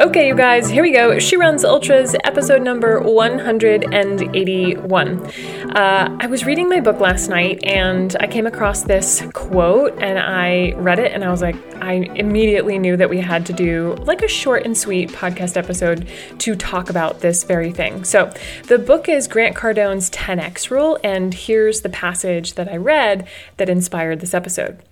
Okay, you guys, here we go. She Runs Ultras, episode number 181. Uh, I was reading my book last night and I came across this quote and I read it and I was like, I immediately knew that we had to do like a short and sweet podcast episode to talk about this very thing. So, the book is Grant Cardone's 10x rule, and here's the passage that I read that inspired this episode.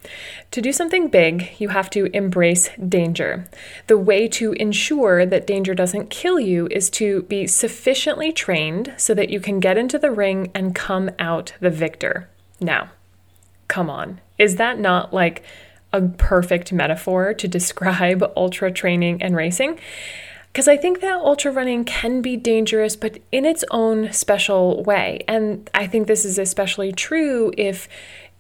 To do something big, you have to embrace danger. The way to ensure that danger doesn't kill you is to be sufficiently trained so that you can get into the ring and come out the victor. Now, come on. Is that not like a perfect metaphor to describe ultra training and racing? Because I think that ultra running can be dangerous, but in its own special way. And I think this is especially true if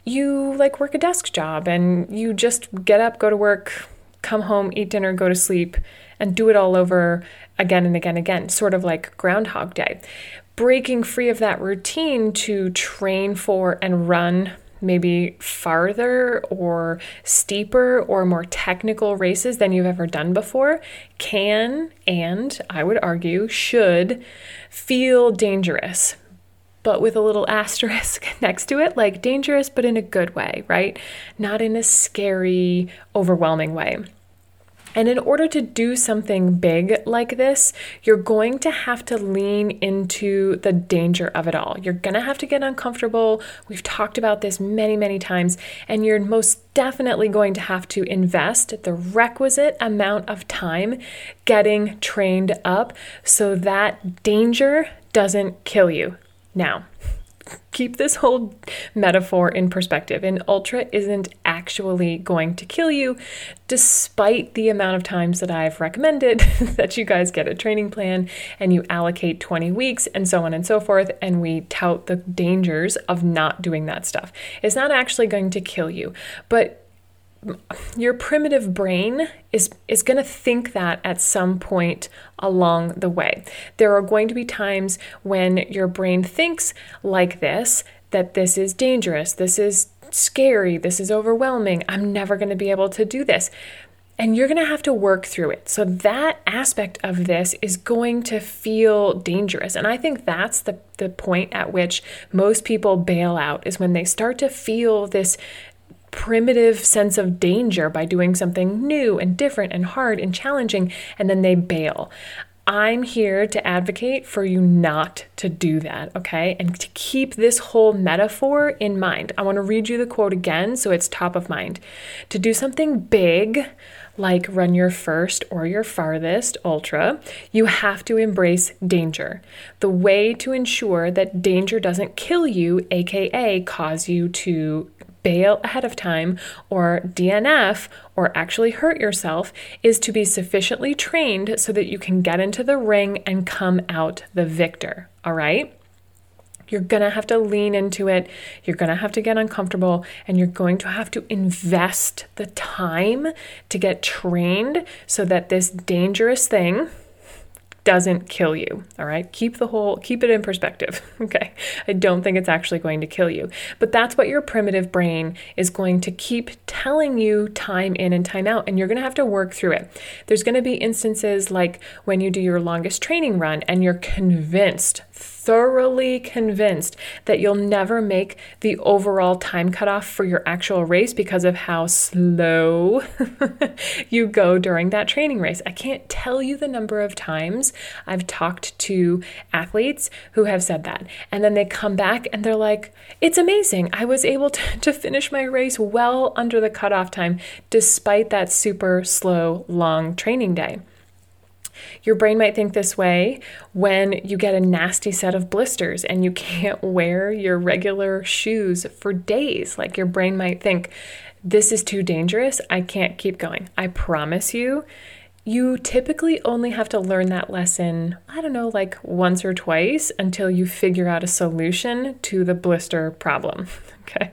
you like work a desk job and you just get up, go to work, come home, eat dinner, go to sleep, and do it all over again and again and again, sort of like Groundhog Day. Breaking free of that routine to train for and run maybe farther or steeper or more technical races than you've ever done before can and I would argue should feel dangerous but with a little asterisk next to it, like dangerous, but in a good way, right? Not in a scary, overwhelming way. And in order to do something big like this, you're going to have to lean into the danger of it all. You're going to have to get uncomfortable. We've talked about this many, many times. And you're most definitely going to have to invest the requisite amount of time getting trained up so that danger doesn't kill you. Now, keep this whole metaphor in perspective. An ultra isn't actually going to kill you, despite the amount of times that I've recommended that you guys get a training plan and you allocate 20 weeks and so on and so forth. And we tout the dangers of not doing that stuff. It's not actually going to kill you, but your primitive brain is is going to think that at some point along the way. There are going to be times when your brain thinks like this that this is dangerous, this is scary, this is overwhelming. I'm never going to be able to do this. And you're going to have to work through it. So, that aspect of this is going to feel dangerous. And I think that's the, the point at which most people bail out is when they start to feel this primitive sense of danger by doing something new and different and hard and challenging, and then they bail. I'm here to advocate for you not to do that, okay? And to keep this whole metaphor in mind. I want to read you the quote again so it's top of mind. To do something big, like run your first or your farthest ultra, you have to embrace danger. The way to ensure that danger doesn't kill you, aka cause you to bail ahead of time or DNF or actually hurt yourself is to be sufficiently trained so that you can get into the ring and come out the victor. All right? You're to have to lean into it. You're to have to get uncomfortable and you're going to have to invest the time to get trained so that this dangerous thing, doesn't kill you. All right. Keep the whole, keep it in perspective. Okay. I don't think it's actually going to kill you. But that's what your primitive brain is going to keep telling you time in and time out. And you're going to have to work through it. There's going to be instances like when you do your longest training run and you're convinced thoroughly convinced that you'll never make the overall time cutoff for your actual race because of how slow you go during that training race. I can't tell you the number of times I've talked to athletes who have said that. And then they come back and they're like, it's amazing. I was able to, to finish my race well under the cutoff time despite that super slow, long training day. Your brain might think this way when you get a nasty set of blisters and you can't wear your regular shoes for days. Like your brain might think, this is too dangerous. I can't keep going. I promise you, you typically only have to learn that lesson, I don't know, like once or twice until you figure out a solution to the blister problem. okay.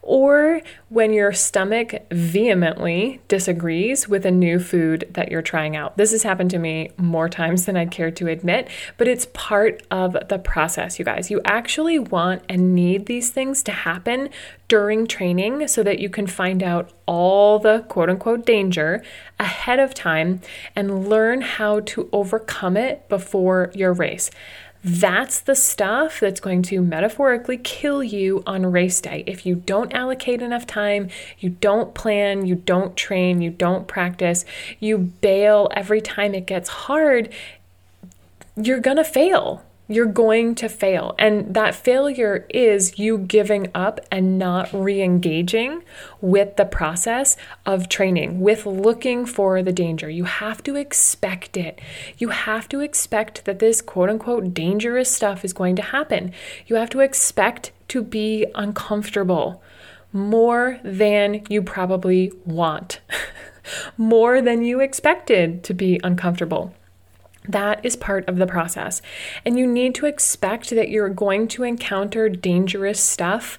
Or when your stomach vehemently disagrees with a new food that you're trying out. This has happened to me more times than I'd care to admit, but it's part of the process, you guys. You actually want and need these things to happen during training so that you can find out all the quote unquote danger ahead of time and learn how to overcome it before your race. That's the stuff that's going to metaphorically kill you on race day. If you don't allocate enough time, you don't plan, you don't train, you don't practice, you bail every time it gets hard, you're going to fail you're going to fail. And that failure is you giving up and not re engaging with the process of training, with looking for the danger. You have to expect it. You have to expect that this quote unquote dangerous stuff is going to happen. You have to expect to be uncomfortable more than you probably want, more than you expected to be uncomfortable. That is part of the process. And you need to expect that you're going to encounter dangerous stuff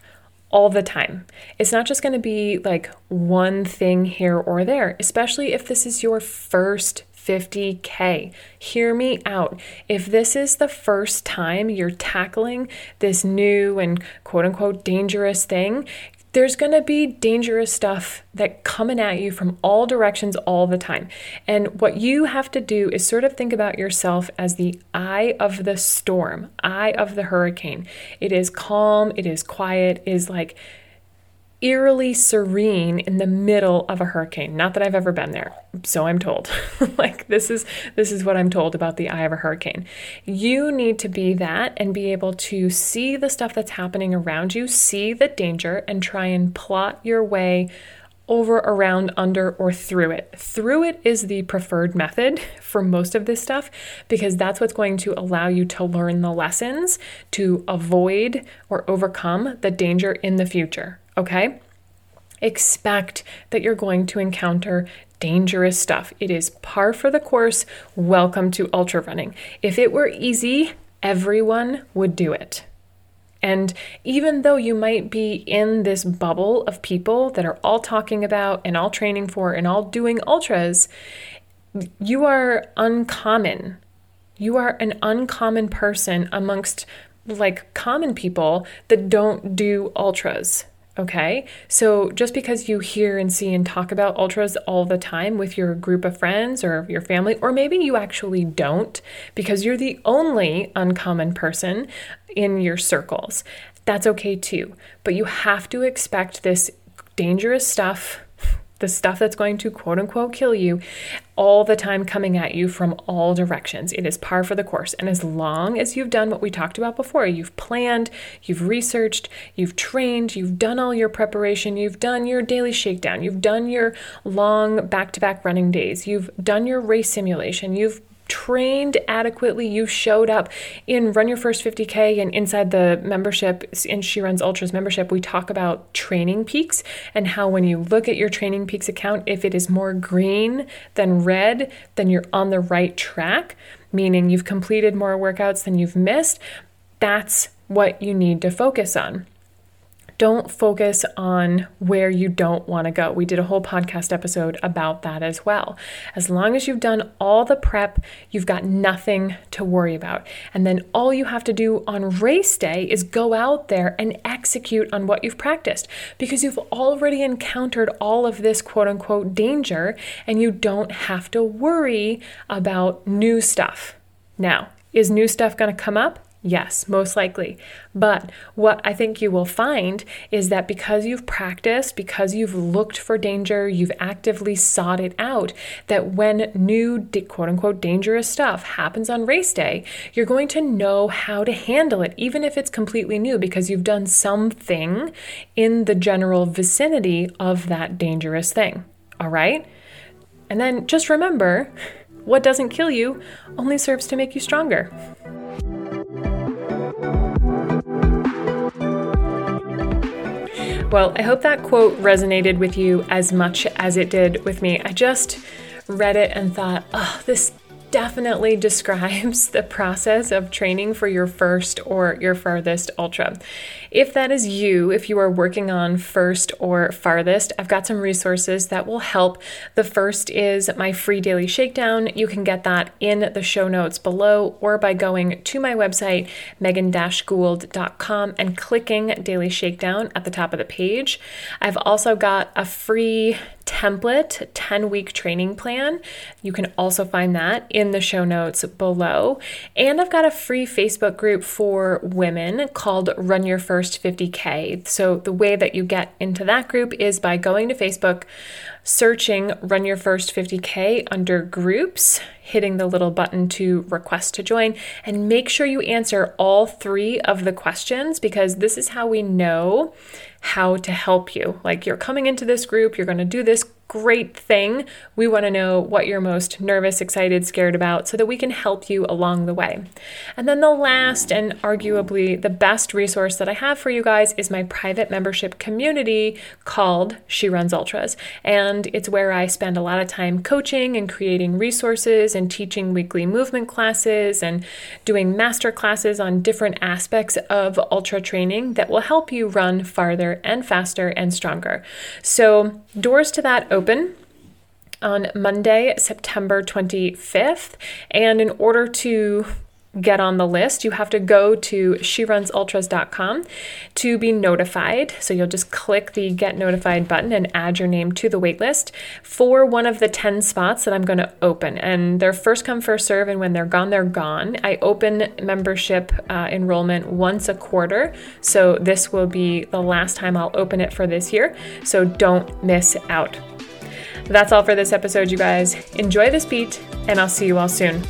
all the time. It's not just going to be like one thing here or there, especially if this is your first 50K. Hear me out. If this is the first time you're tackling this new and quote unquote dangerous thing, there's going to be dangerous stuff that coming at you from all directions all the time. And what you have to do is sort of think about yourself as the eye of the storm, eye of the hurricane. It is calm, it is quiet, it is like eerily serene in the middle of a hurricane. Not that I've ever been there, so I'm told. like this is this is what I'm told about the eye of a hurricane. You need to be that and be able to see the stuff that's happening around you, see the danger and try and plot your way over, around, under, or through it. Through it is the preferred method for most of this stuff because that's what's going to allow you to learn the lessons to avoid or overcome the danger in the future okay? Expect that you're going to encounter dangerous stuff. It is par for the course. Welcome to ultra running. If it were easy, everyone would do it. And even though you might be in this bubble of people that are all talking about and all training for and all doing ultras, you are uncommon. You are an uncommon person amongst like common people that don't do ultras. Okay, so just because you hear and see and talk about ultras all the time with your group of friends or your family, or maybe you actually don't because you're the only uncommon person in your circles, that's okay too. But you have to expect this dangerous stuff the stuff that's going to quote unquote kill you all the time coming at you from all directions. It is par for the course. And as long as you've done what we talked about before, you've planned, you've researched, you've trained, you've done all your preparation, you've done your daily shakedown, you've done your long back to back running days, you've done your race simulation, you've trained adequately, you showed up in Run Your First 50K and inside the membership, in She Runs Ultras membership, we talk about TrainingPeaks and how when you look at your TrainingPeaks account, if it is more green than red, then you're on the right track, meaning you've completed more workouts than you've missed. That's what you need to focus on don't focus on where you don't want to go. We did a whole podcast episode about that as well. As long as you've done all the prep, you've got nothing to worry about. And then all you have to do on race day is go out there and execute on what you've practiced because you've already encountered all of this quote unquote danger and you don't have to worry about new stuff. Now, is new stuff going to come up? Yes, most likely. But what I think you will find is that because you've practiced, because you've looked for danger, you've actively sought it out, that when new quote unquote dangerous stuff happens on race day, you're going to know how to handle it, even if it's completely new, because you've done something in the general vicinity of that dangerous thing. All right? And then just remember what doesn't kill you only serves to make you stronger. Well, I hope that quote resonated with you as much as it did with me. I just read it and thought, oh, this definitely describes the process of training for your first or your farthest ultra. If that is you, if you are working on first or farthest, I've got some resources that will help. The first is my free daily shakedown. You can get that in the show notes below or by going to my website, megan-gould.com and clicking daily shakedown at the top of the page. I've also got a free template 10 week training plan. You can also find that in the show notes below. And I've got a free Facebook group for women called Run Your First 50K. So the way that you get into that group is by going to Facebook, searching Run Your First 50K under groups, hitting the little button to request to join, and make sure you answer all three of the questions because this is how we know how to help you. Like you're coming into this group, you're going to do this great thing. We want to know what you're most nervous, excited, scared about so that we can help you along the way. And then the last and arguably the best resource that I have for you guys is my private membership community called She Runs Ultras. And it's where I spend a lot of time coaching and creating resources and teaching weekly movement classes and doing master classes on different aspects of ultra training that will help you run farther and faster and stronger. So, doors to that open open on Monday, September 25th. And in order to get on the list, you have to go to sherunsultras.com to be notified. So you'll just click the get notified button and add your name to the waitlist for one of the 10 spots that I'm going to open. And they're first come, first serve. And when they're gone, they're gone. I open membership uh, enrollment once a quarter. So this will be the last time I'll open it for this year. So don't miss out. That's all for this episode, you guys. Enjoy this beat, and I'll see you all soon.